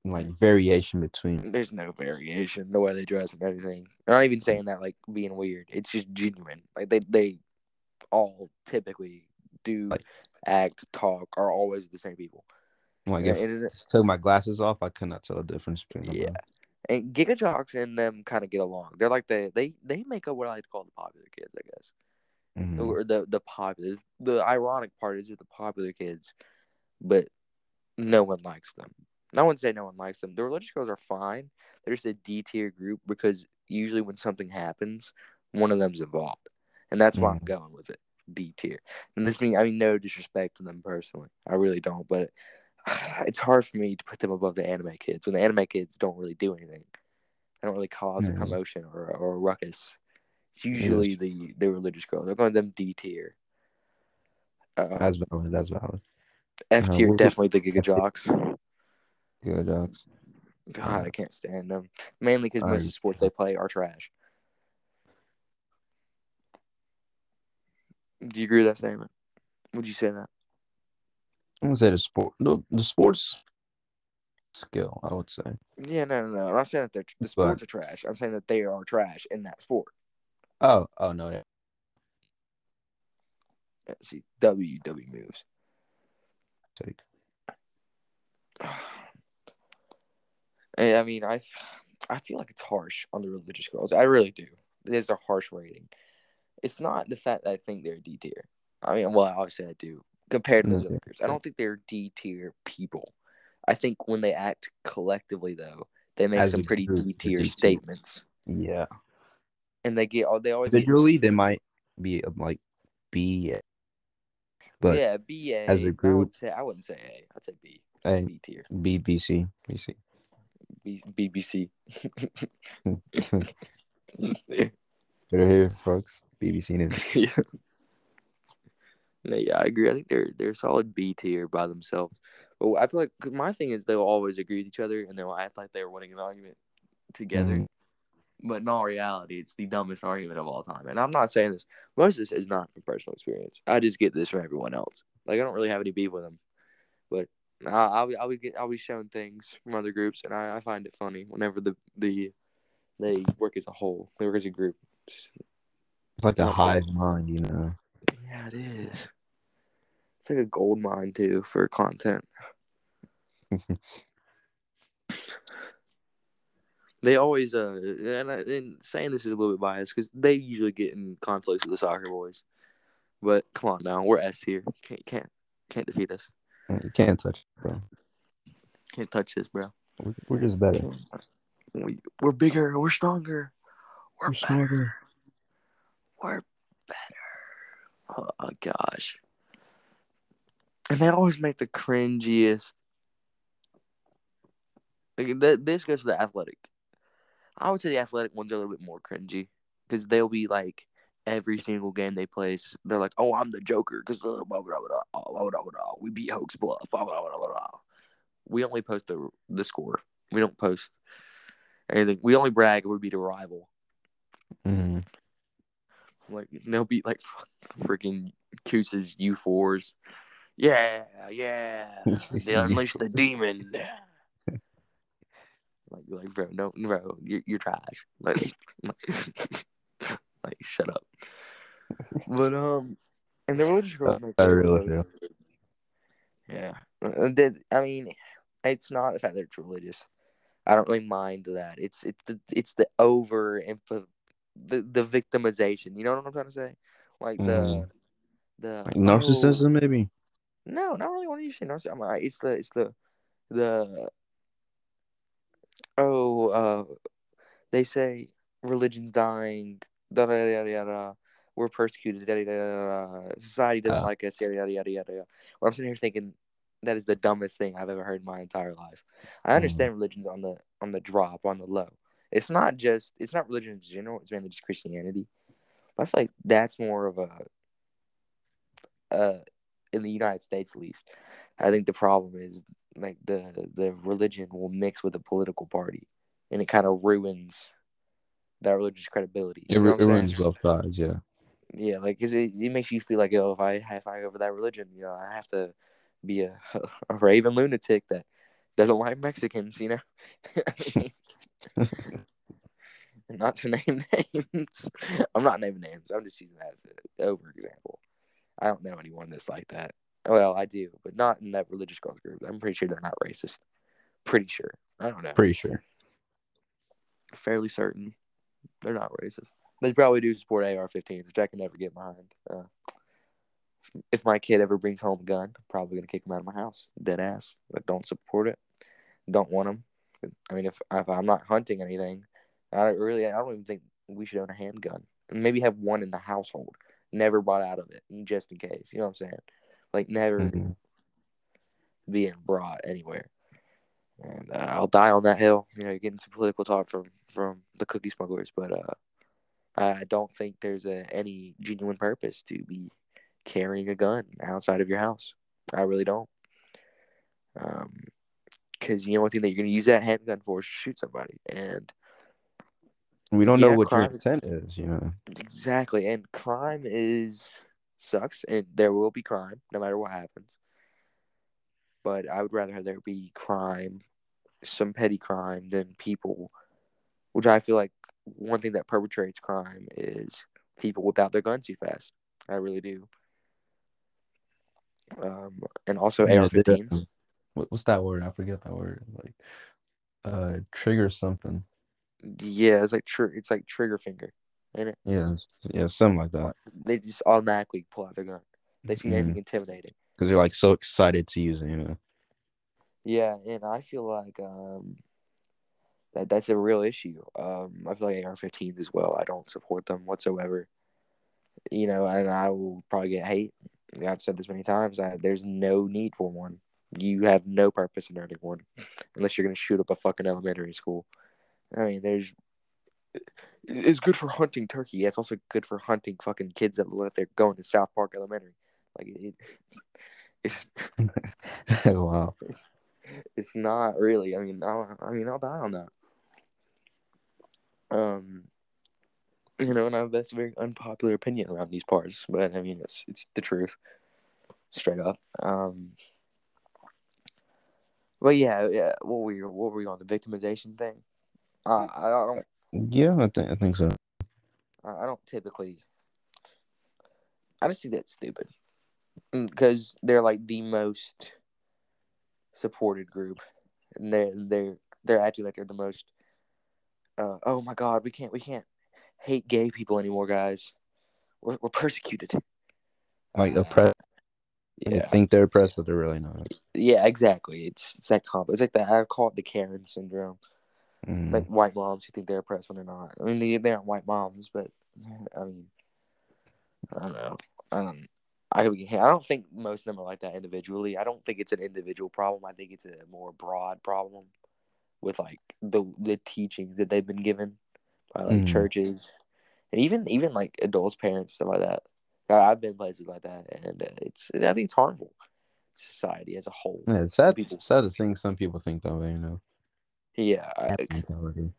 like variation between. There's no variation the way they dress and everything. I'm not even saying that like being weird. It's just genuine. Like they they all typically do Like- act, talk, are always the same people. Like, if and I took my glasses off, I could not tell the difference between them. Yeah. And Giga Jocks and them kind of get along. They're like the they they make up what I like to call the popular kids, I guess. Mhm. Or the the popular. The ironic part is they're the popular kids, but no one likes them. I wouldn't say no one likes them. The religious girls are fine. They're just a D tier group because usually when something happens, one of them's involved, and that's why I'm Mhm. going with it. D tier. And this means I mean no disrespect to them personally. I really don't, but it's hard for me to put them above the anime kids when the anime kids don't really do anything. They don't really cause a commotion or, or a ruckus. It's usually the, the religious girls. They're going them D tier. Uh, That's valid. That's valid. F uh, tier, what- definitely the Giga Jocks. Good jokes. God, I can't stand them. Mainly because most of the sports they play are trash. Do you agree with that statement? Would you say that? I'm gonna say the sport. The, the sports skill. I would say. Yeah, no, no, no. I'm not saying that they're, the But- sports are trash. I'm saying that they are trash in that sport. Oh, oh no. yeah. Yeah, See, W W moves. Take. And, I mean, I, I feel like it's harsh on the religious girls. I really do. It is a harsh rating. It's not the fact that I think they're D tier. I mean, well, obviously I do compared to those Mhm. other groups. I don't think they're D tier people. I think when they act collectively, though, they make As some pretty D tier statements, Yeah. and they get all they always get, Individually, they might be like B, but yeah B A. as a group- I, would say I wouldn't say A. I'd say B. A, B tier. B, B, C, B, C. B BBC. Better here, folks. BBC News. yeah. No, yeah, I agree. I think they're they're solid B tier by themselves. But I feel like cause my thing is they'll always agree with each other and they'll act like they're winning an argument together. Mhm. But in all reality, it's the dumbest argument of all time. And I'm not saying this. Most of this is not from personal experience. I just get this from everyone else. Like I don't really have any beef with them, but I, I'll be I'll be get, I'll be showing things from other groups, and I, I find it funny whenever the the they work as a whole. They work as a group. It's- It's like a hive mind, you know. Yeah, it is. It's like a gold mine too for content. They always uh and, I, and saying this is a little bit biased because they usually get in conflicts with the soccer boys. But come on now, we're S here. Can't can't can't defeat us. You can't touch it, bro. Can't touch this, bro. We're, we're just better. We, we're bigger. We're stronger. We're, better. We're better. Oh gosh. And they always make the cringiest. Like th- this goes to the athletic. I would say the athletic ones are a little bit more cringy because they'll be like every single game they play. They're like, "Oh, I'm the Joker because we beat Hoax Bluff." Blah, blah, blah, blah. We only post the the score. We don't post anything. We only brag if we beat a rival. Mm-hmm. Like they'll beat like freaking Coose's U fours. Yeah, yeah. They unleashed the demon. Like, like, bro, no, bro, you're, you're trash. Like, like, like, shut up. But um, and the religious girls make I really do. Yeah, and then I mean, it's not the fact that it's religious. I don't really mind that. It's it's the it's the over the the victimization. You know what I'm trying to say? Like the Mhm. the Like narcissism, maybe. no, not really. What do you say? Narcissism. It's the it's the the oh uh they say religion's dying. Da da yada yada. We're persecuted. Yada, yada, yada. Society doesn't Oh. like us. Yada yada yada yada. Well, I'm sitting here thinking that is the dumbest thing I've ever heard in my entire life. I understand religion's on the on the drop, on the low. It's not just it's not religion in general. It's mainly just Christianity. But I feel like that's more of a uh in the United States at least. I think the problem is like the the religion will mix with a political party, and it kind of ruins that religious credibility. It, it both sides, yeah. Yeah, like 'cause it, it makes you feel like oh, if I if I go over that religion, you know, I have to be a, a raven lunatic that doesn't like Mexicans, you know. not to name names. I'm not naming names. I'm just using that as an over example. I don't know anyone that's like that. Well, I do, but not in that religious girls group. I'm pretty sure they're not racist. Pretty sure. I don't know. Pretty sure. Fairly certain they're not racist. They probably do support AR-15s, which I can never get behind. Uh, if my kid ever brings home a gun, I'm probably gonna kick him out of my house. Dead ass. But don't support it. Don't want them. I mean, if if I'm not hunting anything, I don't really. I don't even think we should own a handgun. And maybe have one in the household. Never bought out of it, just in case. You know what I'm saying? Like never Mhm. being brought anywhere. And uh, I'll die on that hill. You know, you're getting some political talk from from the cookie smugglers, but uh, I don't think there's a, any genuine purpose to be carrying a gun outside of your house. I really don't. Um, because you know one thing that you're gonna use that handgun for is shoot somebody, and We don't know Yeah, what your intent is, you know. exactly, and crime is sucks, and there will be crime no matter what happens. But I would rather there be crime, some petty crime, than people, which I feel like one thing that perpetrates crime is people whip out their guns too fast. I really do. Um, and also Yeah, AR-15s. yeah. What, what's that word? I forget that word. Like, uh, trigger something. Yeah, it's like tr- it's like trigger finger, ain't it? Yeah, yeah, something like that. They just automatically pull out their gun. They see Mhm. anything intimidating. Because they're like so excited to use it, you know. Yeah, and I feel like um that that's a real issue. Um, I feel like AR-15s as well. I don't support them whatsoever. You know, and I will probably get hate. I've said this many times. I, there's no need for one. You have no purpose in earning one, unless you're gonna shoot up a fucking elementary school. I mean, there's. It's good for hunting turkey. It's also good for hunting fucking kids that let they're going to South Park Elementary. Like it, it's wow. it's not really. I mean, I'll, I mean, I'll die on that. Um, you know, and I, that's a very unpopular opinion around these parts, but I mean, it's it's the truth, straight up. Um, but yeah, yeah. What were you, what were you on the victimization thing? Uh, I, I don't Yeah, I think I think so. I I don't typically. I just think that's stupid, because they're like the most supported group, and they're they're they're acting like they're the most. Uh, oh my God, we can't we can't hate gay people anymore, guys. We're we're persecuted. Like Uh, oppressed. They yeah, think they're oppressed, but they're really not. yeah, exactly. It's it's that comp. It's like that. I call it the Karen syndrome. Mm. It's like white moms who think they're oppressed when they're not. I mean, they, they aren't white moms, but I mean, I don't know. um, I I don't think most of them are like that individually. I don't think it's an individual problem. I think it's a more broad problem with like the the teachings that they've been given by like Mhm. churches and even even like adults, parents, stuff like that. I- I've been places like that, and uh, it's I think it's harmful society as a whole. Yeah, it's sad. People- Sad to think some people think that way. You know, Yeah, that mentality.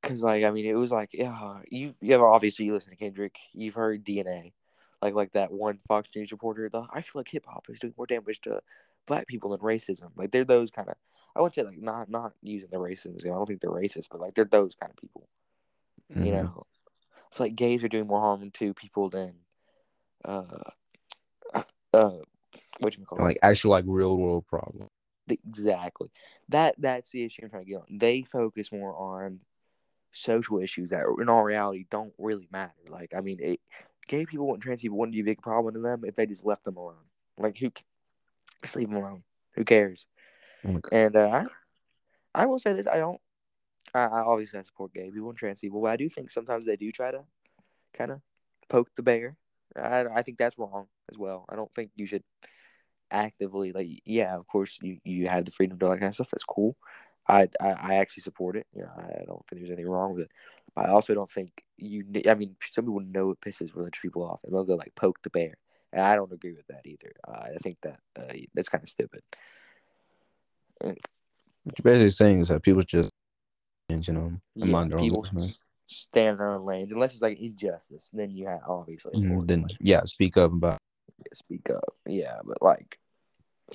because like I mean, it was like yeah, you've you have obviously you listen to Kendrick, you've heard DNA, like like that one Fox News reporter. The I feel like hip hop is doing more damage to black people than racism. Like they're those kind of. I would say like not not using the racism. I don't think they're racist, but like they're those kind of people. You Mhm. know, it's like gays are doing more harm to people than, uh, uh, what you call like actual like real world problem. exactly that that's the issue I'm trying to get on. They focus more on social issues that in all reality don't really matter. Like I mean, it, gay people and trans people wouldn't be a big problem to them if they just left them alone. Like who, just leave them alone. Who cares? Like, And uh, I, I will say this: I don't. I, I obviously I support gay people and trans people, but I do think sometimes they do try to kind of poke the bear. I, I think that's wrong as well. I don't think you should actively like. Yeah, of course you, you have the freedom to do that kind of stuff. That's cool. I, I I actually support it. You know, I don't think there's anything wrong with it. But I also don't think you. I mean, some people know it pisses religious people off, and they'll go like poke the bear. And I don't agree with that either. Uh, I think that uh, that's kind of stupid. what you're basically saying is that people just, you know, Yeah, mind their own business. s- stay in their own lanes unless it's like injustice. Then you have obviously Mhm, Then yeah, speak up about. speak up. Yeah, but like,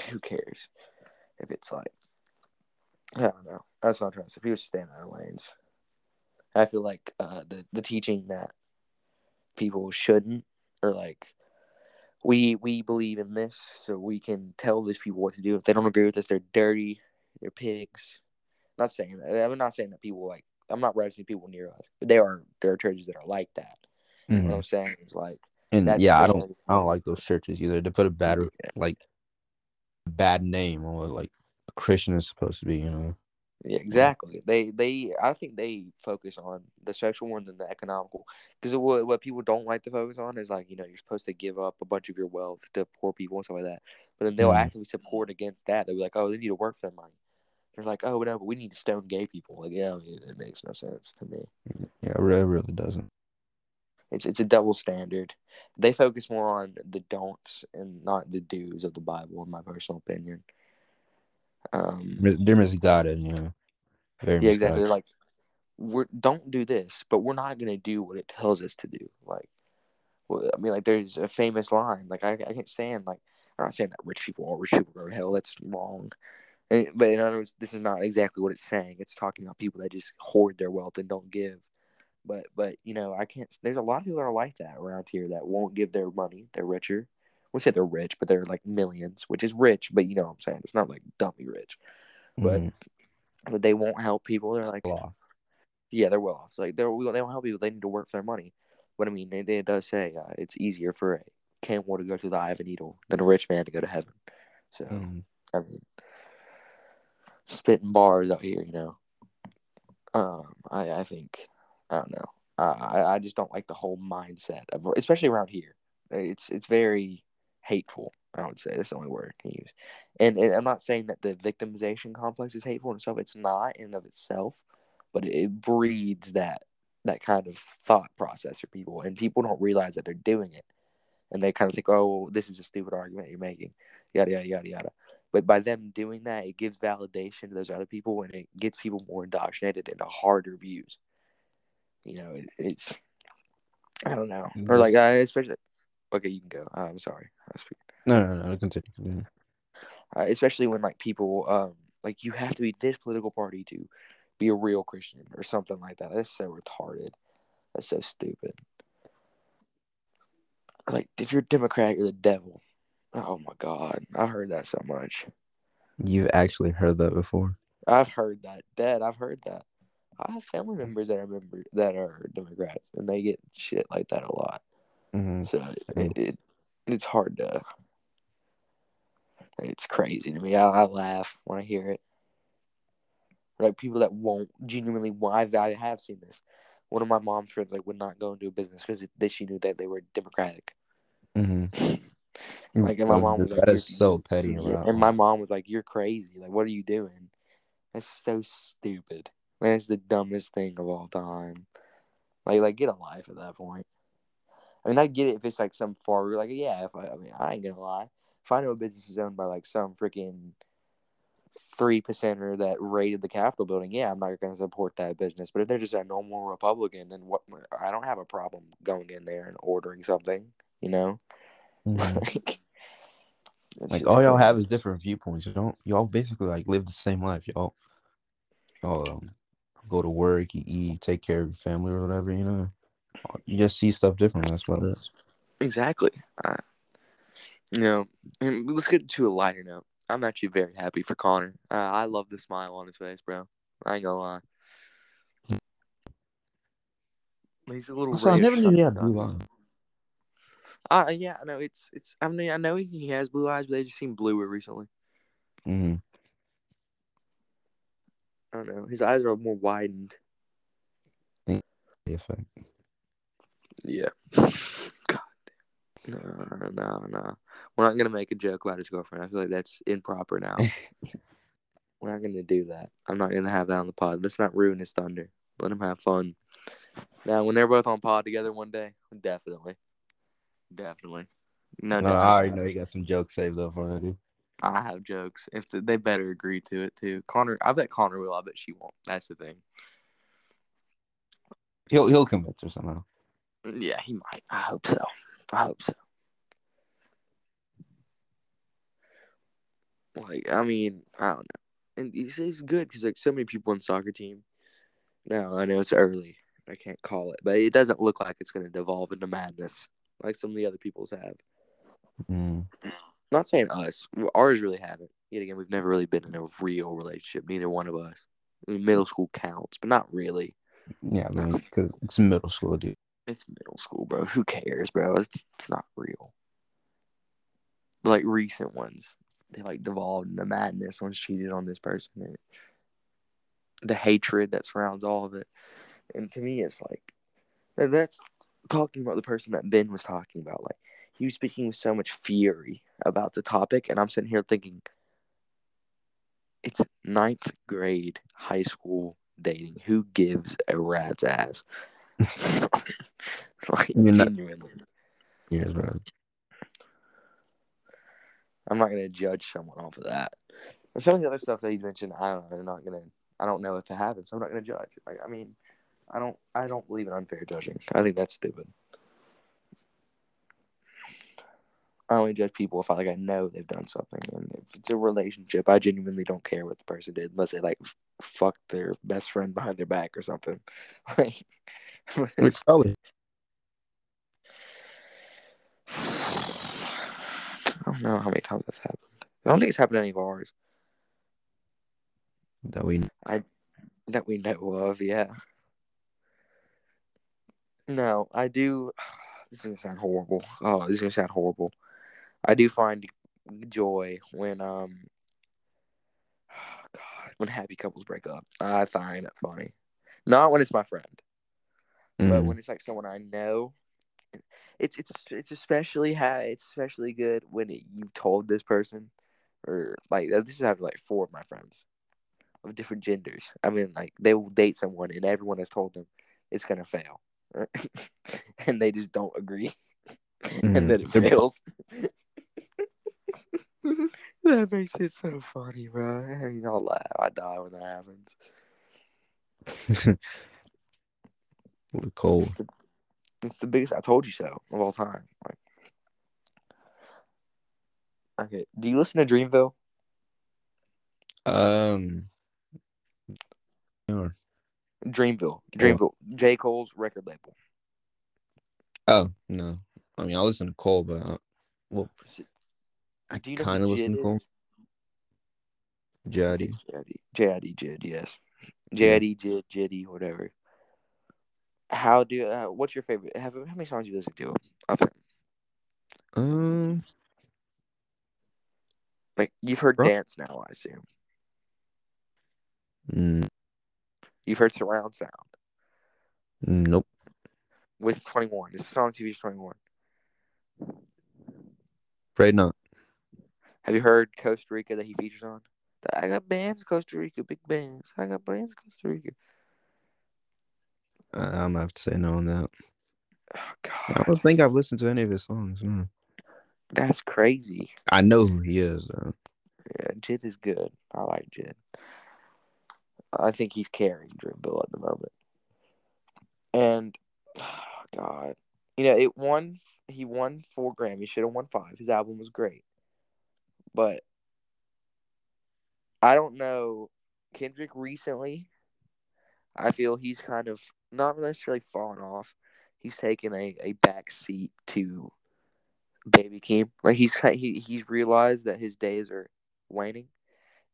who cares if it's like I don't know. That's not I'm trying to say. People stay in their lanes. I feel like uh, the the teaching that people shouldn't or like we we believe in this, so we can tell these people what to do. If they don't agree with us, they're dirty, they're pigs. not saying that. I'm not saying that people like. I'm not referencing people near us, but there are there are churches that are like that. Mhm. What I'm saying is like And that's yeah, I don't, I don't like those churches either. They put a bad, like, bad name on what like a Christian is supposed to be. You know. Yeah, exactly. They they I think they focus on the social more than the economical because what what people don't like to focus on is like you know you're supposed to give up a bunch of your wealth to poor people and stuff like that. But then they'll Mhm. actively support against that. They'll be like, oh, they need to work for their money. They're like, oh, but we need to stone gay people. Like, yeah, it, it makes no sense to me. Yeah, it really, really doesn't. It's it's a double standard. They focus more on the don'ts and not the do's of the Bible, in my personal opinion. Um, They're misguided. You know. Very Yeah, exactly. They're like, we're don't do this, but we're not gonna do what it tells us to do. Like, well, I mean, like there's a famous line. Like, I, I can't stand like I'm not saying that rich people are rich people go to hell. That's wrong. And, but in other words, this is not exactly what it's saying. It's talking about people that just hoard their wealth and don't give. But but you know, I can't. There's a lot of people that are like that around here that won't give their money. They're richer. We say they're rich, but they're like millions, which is rich. But you know what I'm saying? It's not like dummy rich. but- Mhm. But they won't help people. They're like, Law. yeah, they're well off. So, like they're we- they won't help people. They need to work for their money. But I mean, it, it does say uh, it's easier for a camel to go through the eye of a needle than a rich man to go to heaven. So Mhm. I mean, spitting bars out here, you know. Um, I I think I don't know. Uh, I I just don't like the whole mindset of especially around here. It's it's very hateful. I would say that's the only word I can use. And, and I'm not saying that the victimization complex is hateful and stuff. It's not in of itself, but it, it breeds that that kind of thought process for people, and people don't realize that they're doing it, and they kind of think, "Oh, this is a stupid argument you're making," yada yada yada yada. But by them doing that, it gives validation to those other people, and it gets people more indoctrinated into harder views. You know, it, it's I don't know, or like I especially. Okay, you can go. Uh, I'm sorry. No, no, no. Continue. continue. uh, especially when like people um like you have to be this political party to be a real Christian or something like that. That's so retarded. That's so stupid. Like if you're Democrat, you're the devil. Oh my god, I heard that so much. You've actually heard that before. I've heard that. Dad, I've heard that. I have family members that are member that are Democrats, and they get shit like that a lot. Mm-hmm. So it, it it's hard to. It's crazy to me. I, I laugh when I hear it. Like people that won't genuinely. I've, I have seen this. one of my mom's friends like would not go into a business because she knew that they were democratic. Mm-hmm. Like, and my mom was like, that "You're- is so petty. bro. And my mom was like, "You're crazy. Like, what are you doing? That's so stupid. Man, it's the dumbest thing of all time. Like, like get a life at that point. I mean, I get it if it's like some far like, yeah. If I, I mean, I ain't gonna lie. If I know a business is owned by like some freaking three percenter that raided the Capitol building, yeah, I'm not gonna support that business. But if they're just a normal Republican, then what? I don't have a problem going in there and ordering something. You know, Mhm. like, Like all y'all have is different viewpoints. You don't y'all basically like live the same life. Y'all y'all um, go to work, you eat, take care of your family or whatever, you know. You just see stuff differently, that's what it is. Exactly. Uh, you know, and let's get to a lighter note. I'm actually very happy for Connor. Uh, I love the smile on his face, bro. I ain't gonna lie. He's a little. Also, I never knew he had blue eyes. Uh, yeah, I know it's it's. I mean, I know he has blue eyes, but they just seem bluer recently. Mm-hmm. I don't know. His eyes are more widened. Effect. Yeah. God. No, no, no. We're not gonna make a joke about his girlfriend. I feel like that's improper now. We're not gonna do that. I'm not gonna have that on the pod. Let's not ruin his thunder. Let him have fun. Now, when they're both on pod together one day, definitely, definitely. No, No, no, I already know you got some jokes saved up already. I have jokes. If the, they better agree to it too. Connor, I bet Connor will. I bet she won't. That's the thing. He'll he'll convince her somehow. Yeah, he might. I hope so. I hope so. Like, I mean, I don't know. And he's, he's good because like so many people on soccer team. Now I know it's early. I can't call it, but it doesn't look like it's going to devolve into madness like some of the other people's have. Mm. Not saying us. Ours really haven't. Yet again, we've never really been in a real relationship. Neither one of us. I mean, middle school counts, but not really. Yeah, I mean, because it's middle school, dude. It's middle school, bro. Who cares, bro? It's, it's not real. Like recent ones, they like devolved into madness. One's cheated on this person. And the hatred that surrounds all of it, and to me, it's like that's talking about the person that Ben was talking about. Like he was speaking with so much fury about the topic, and I'm sitting here thinking, it's ninth grade high school dating. Who gives a rat's ass? Like You're not- genuinely. Yeah, bro. I'm not gonna judge someone off of that. And some of the other stuff that you mentioned, I don't know. I'm not gonna. I don't know if it happens. So I'm not gonna judge. Like, I mean, I don't. I don't believe in unfair judging. I think that's stupid. I only judge people if I like I know they've done something, and if it's a relationship, I genuinely don't care what the person did unless they like f- fucked their best friend behind their back or something. Like, Which probably I don't know how many times that's happened. I don't think it's happened any of ours. that we I that we know of, yeah. No, I do. This is gonna sound horrible. Oh, this is gonna sound horrible. I do find joy when um, God, when happy couples break up. I find it funny. Not when it's my friend, but Mm. when it's like someone I know. It's it's it's especially ha- it's especially good when it, you've told this person, or like this has happened like four of my friends of different genders. I mean, like they will date someone and everyone has told them it's gonna fail, and they just don't agree, Mhm. and then it fails. that makes it so funny, bro. I mean, I'll laugh. I die when that happens. Look cold. It's the, it's the biggest "I told you so" of all time. Like, okay, do you listen to Dreamville? Um. or- Dreamville, Dreamville, J. Cole's record label. Oh no, I mean I listen to Cole, but uh, well, I Do you know kind of listen Jid to Cole. is? Jaddy. JID Jid, yes. JID Jid, Jiddy, whatever. How do uh, what's your favorite? Have, how many songs you listen to? Of him? Um. Like you've heard Bro. Dance now, I assume. mm, You've heard Surround Sound. Nope. With 21. This song TV is 21. Afraid not. Have you heard Costa Rica that he features on? I got bands Costa Rica, big bands. I got bands Costa Rica. I, I'm gonna have to say no on that. Oh I don't think I've listened to any of his songs. no. that's crazy. I know who he is. Though. Yeah, Jid is good. I like Jid. I think he's carrying Dreamville at the moment. And oh God, you know it won. He won four Grammys. Should have won five. His album was great, but I don't know. Kendrick recently, I feel he's kind of not necessarily fallen off. He's taken a, a back seat to Baby Keem. Like he's he he's realized that his days are waning,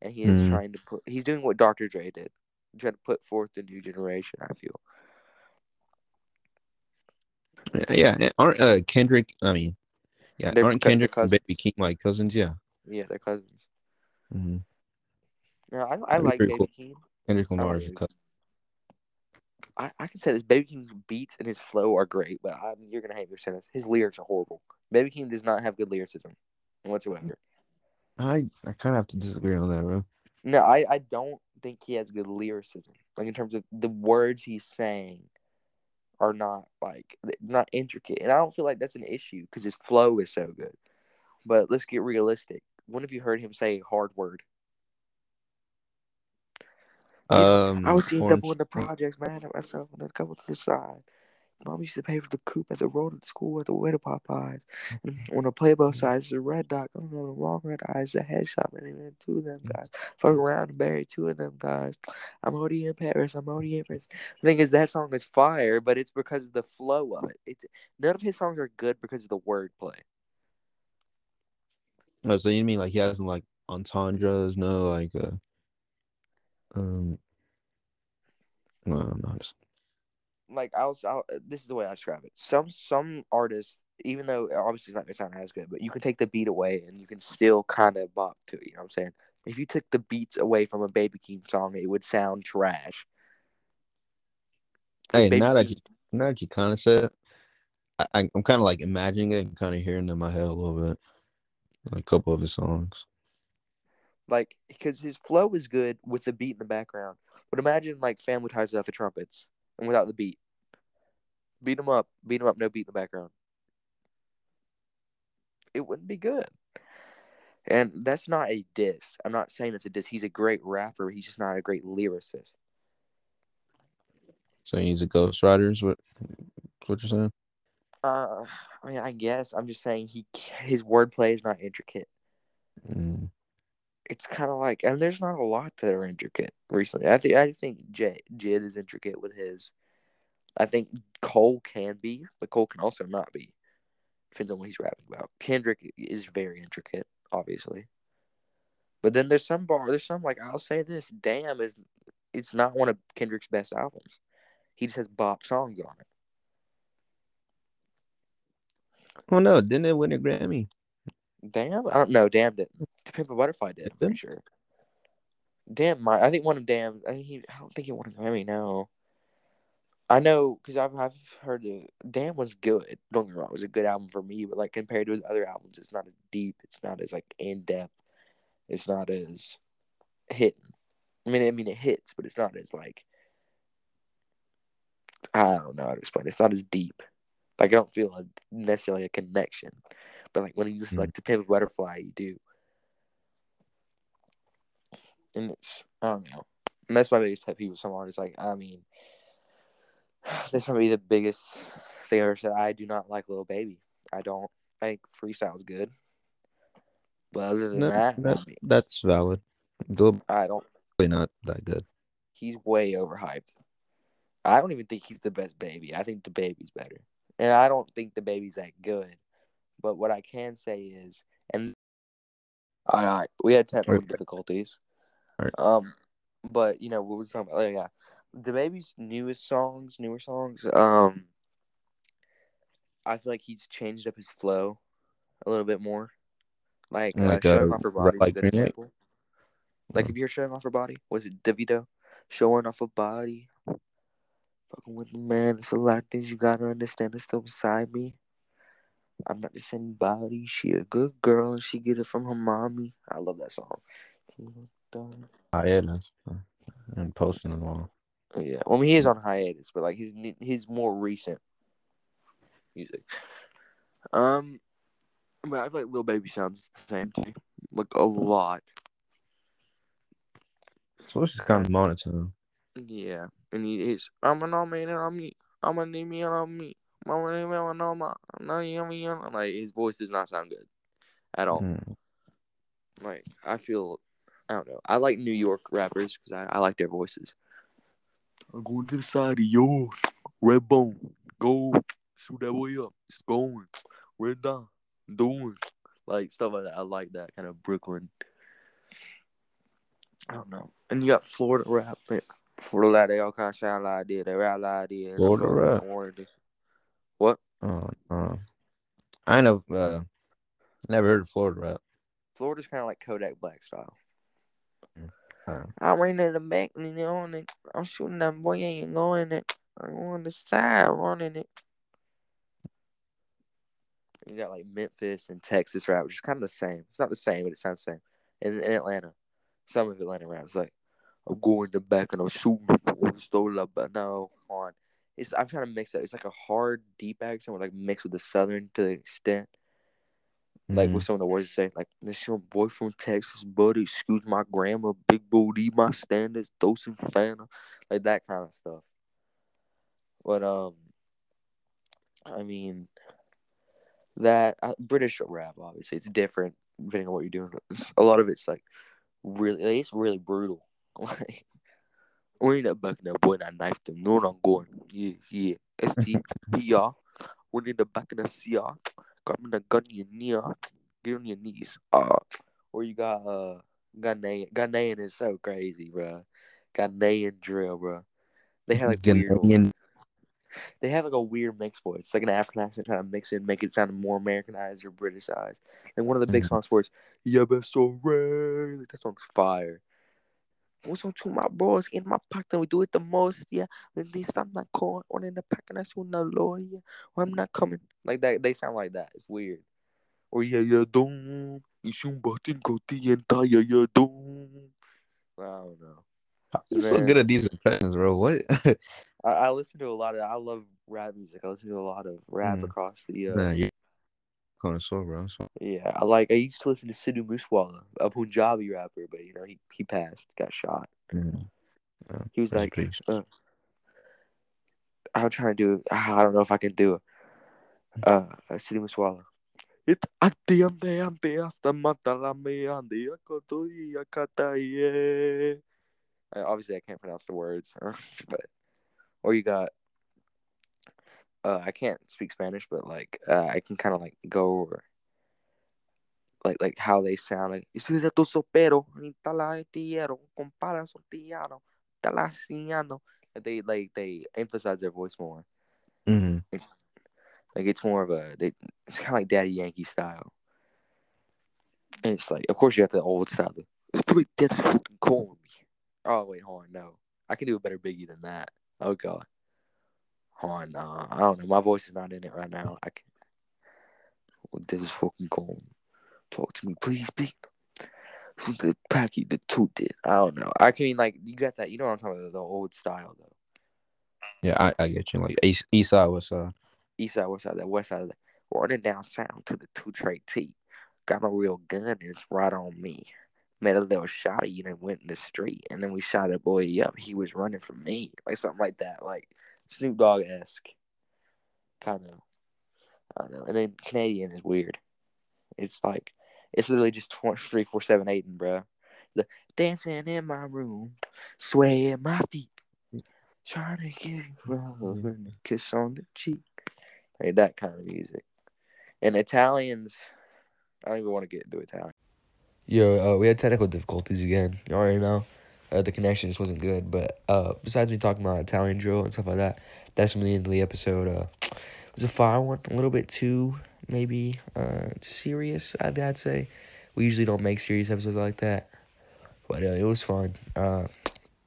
and he is Mm. trying to put. He's doing what Dr. Dre did, trying to put forth the new generation. I feel. Yeah. Aren't uh, Kendrick? I mean, yeah, They're aren't Kendrick and. Baby Keem like cousins? Yeah. Yeah, they're cousins. Mm-hmm. Yeah, I, I like Baby cool. Keem. Kendrick I Lamar like is a Baby cousin. I, I can say this. Baby Keem's beats and his flow are great, but I, you're gonna hate me sentence. His lyrics are horrible. Baby Keem does not have good lyricism whatsoever. I I kind of have to disagree on that, bro. No, I, I don't think he has good lyricism. Like in terms of the words he's saying are not like not intricate, and I don't feel like that's an issue because his flow is so good. But let's get realistic. When have you heard him say a hard word? Um, I was seeing double in the projects, man. At myself and a couple to the side. Mom used to pay for the coop at the road at the school at the way to Popeyes. And when I play both sides, the red dot, I'm on the wrong red eyes, the headshot, and even two of them guys. Fuck around and bury two of them guys. I'm already in Paris. I'm already in Paris. The thing is, that song is fire, but it's because of the flow of it. It's none of his songs are good because of the wordplay. Oh, so you mean like he has like entendres, no like uh um no, no, just like I'll, I'll this is the way I describe it. Some some artists, even though obviously it's not gonna sound as good, but you can take the beat away and you can still kind of bop to it. You know what I'm saying? If you took the beats away from a Baby Keem song, it would sound trash. hey Baby now that you now that you kind of said I I'm kind of like imagining it and kind of hearing it in my head a little bit like a couple of his songs like because his flow is good with the beat in the background. But imagine like Family Ties without the trumpets and without the beat. Beat him up, beat him up, no beat in the background. It wouldn't be good. And that's not a diss. I'm not saying it's a diss. He's a great rapper. He's just not a great lyricist. so he's a ghost rider is what what you're saying Uh, I mean, I guess I'm just saying he his wordplay is not intricate. mm. It's kind of like, and there's not a lot that are intricate recently. I think I think J, Jid is intricate with his. I think Cole can be, but Cole can also not be. Depends on what he's rapping about. Kendrick is very intricate, obviously. But then there's some bar, there's some like I'll say this. Damn is, it's not one of Kendrick's best albums. He just has bop songs on it. oh no didn't it win a Grammy Damn, I don't know. Damn didn't. To Pimp a Butterfly did. I'm pretty sure. Damn, my I think one of Damn. I think he. I don't think he won a Grammy. No. I know because I've I've heard it. Damn was good. Don't get me wrong, it was a good album for me, but like compared to his other albums, it's not as deep. It's not as like in depth. It's not as hitting. I mean, I mean it hits, but it's not as like. I don't know how to explain. It's not as deep. Like I don't feel a, necessarily a connection, but like when you listen Mhm. like to Pimp Butterfly, you do. And it's I don't know. And that's my biggest pet peeve with some artists. Like I mean, this might be the biggest thing I ever said. I do not like Lil Baby. I don't. I think freestyle's good, but other than no, that, that, that's valid I don't. really not that good He's way overhyped. I don't even think he's the best baby. I think DaBaby's better, and I don't think DaBaby's that good. But what I can say is, and all right, we had technical Okay. difficulties. Um, but you know what was talking about? Oh, yeah, DaBaby's newest songs, newer songs. Um, I feel like he's changed up his flow a little bit more. Like, Like, uh, showing uh, off her body is a Like good Green Light? example. Like, have you're showing off her body? Was it Davido? Showing off her body. Fucking with the man, it's a lot of things you gotta understand. It's still beside me. I'm not just anybody. She a good girl and she get it from her mommy. I love that song. Hiatus and posting them all. Yeah, well, I mean, he is on hiatus, but like his his more recent music. Um, but I feel like Lil Baby sounds the same too, like a lot. So it's just kind of monotone. Yeah, and he is. I'm an on me and on me. I'm gonna need me and on me. Like his voice does not sound good at all. Mm. Like I feel, I don't know. I like New York rappers because I, I like their voices. I'm going to the side of yours, Redbone. Go shoot that boy up. It's going. Red down. Doing like stuff like that. I like that kind of Brooklyn. I don't know. And you got Florida rap. Florida rap, they all kind of sound like this. They rap like this. Florida rap. What? Oh, uh, I know. Uh, never heard of Florida rap. Florida's kind of like Kodak Black style. Uh, I ran in the back, you know, and I'm shooting that boy, ain't going it. I'm on the side running it. You got like Memphis and Texas rap, which is kind of the same. It's not the same, but it sounds the same. In, in Atlanta, some of Atlanta rap is like, I'm going to the back and I'm shooting stole up, but no, on. It's I'm trying to mix it. It's like a hard, deep accent with like mixed with the southern to the extent. Like mm-hmm. with some of the words say, like this your boy from Texas, buddy. Excuse my grandma, big booty, my standards, dose and fana, like that kind of stuff. But um, I mean, that uh, British rap obviously it's different depending on what you're doing. A lot of it's like really, like, it's really brutal. Like we ain't back that boy that knifed him. No, I'm going. Yeah, yeah. STPR. We need the back of the CR. Got the gun in your knee. Get on your knees. Uh, or you got uh Ghanaian. Ghanaian is so crazy, bro. Ghanaian drill, bro. They have like Ghanaian. weird. They have like a weird mix voice. It's like an African accent trying to mix it, make it sound more Americanized or Britishized. And one of the big mm-hmm. songs for it is Yeah, but so rare. Like, that song's fire. Listen to my bros in my pack, and we do it the most, yeah. At least I'm not calling on in the pack and I shoot no lawyer. Or I'm not coming. Like that they sound like that. It's weird. Or yeah, yeah, don't you shoot button go the entire yeah, don't I don't know. You're so good at these impressions, bro. What? I, I, listen to a lot of I love rap music. I listen to a lot of rap mm. across the uh, nah, yeah connoisseur, bro. So. Yeah, I like. I used to listen to Sidhu Moosewala, a Punjabi rapper, but you know he, he passed, got shot. Mm. Yeah, he was like, uh, I'm trying to do. I don't know if I can do it. Uh, Sidhu Moosewala. It ande akataye. Um, um, uh, um, uh, uh, obviously, I can't pronounce the words, but or you got uh, I can't speak Spanish, but like uh, I can kind of like go over like like how they sound. Like they like they emphasize their voice more. Mm-hmm. Like, like it's more of a they. It's kind of like Daddy Yankee style. And it's like, of course, you have the old style. It's really that's fucking calling me. Oh wait, hold on, no, I can do a better Biggie than that. Oh god on uh, I don't know. My voice is not in it right now. I can. Well, this is fucking cold. Talk to me, please, big. The packy the two did. I don't know. I can mean like you got that. You know what I'm talking about? The old style though. Yeah, I, I get you. Like east, east side, west side. East side, west side, that west side. Running down south to the two tray T. Got my real gun and it's right on me. Made a little shotty and then went in the street and then we shot a boy up. He was running from me, like something like that. Like Snoop Dogg esque, kind of. I don't know. And then Canadian is weird. It's like it's literally just three, four, seven, eight, and bro. The dancing in my room, swaying my feet, trying to get love and a kiss on the cheek. Like that kind of music. And Italians, I don't even want to get into Italian. Yo, uh, we had technical difficulties again. You already know. Uh, the connection just wasn't good. But uh, besides me talking about Italian drill and stuff like that, that's from the end of the episode. Uh, it was a fire one, a little bit too maybe uh, serious. I'd, I'd say we usually don't make serious episodes like that, but uh, it was fun. Uh,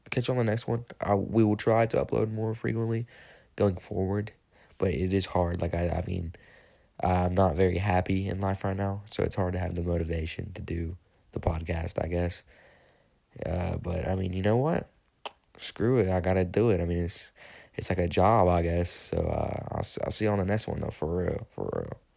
catch you on the next one. I, we will try to upload more frequently going forward, but it is hard. Like I, I mean, I'm not very happy in life right now, so it's hard to have the motivation to do the podcast. I guess. Uh, but I mean, you know what? Screw it. I gotta do it. I mean, it's it's like a job, I guess. So uh, I'll I'll see you on the next one though. For real, for real.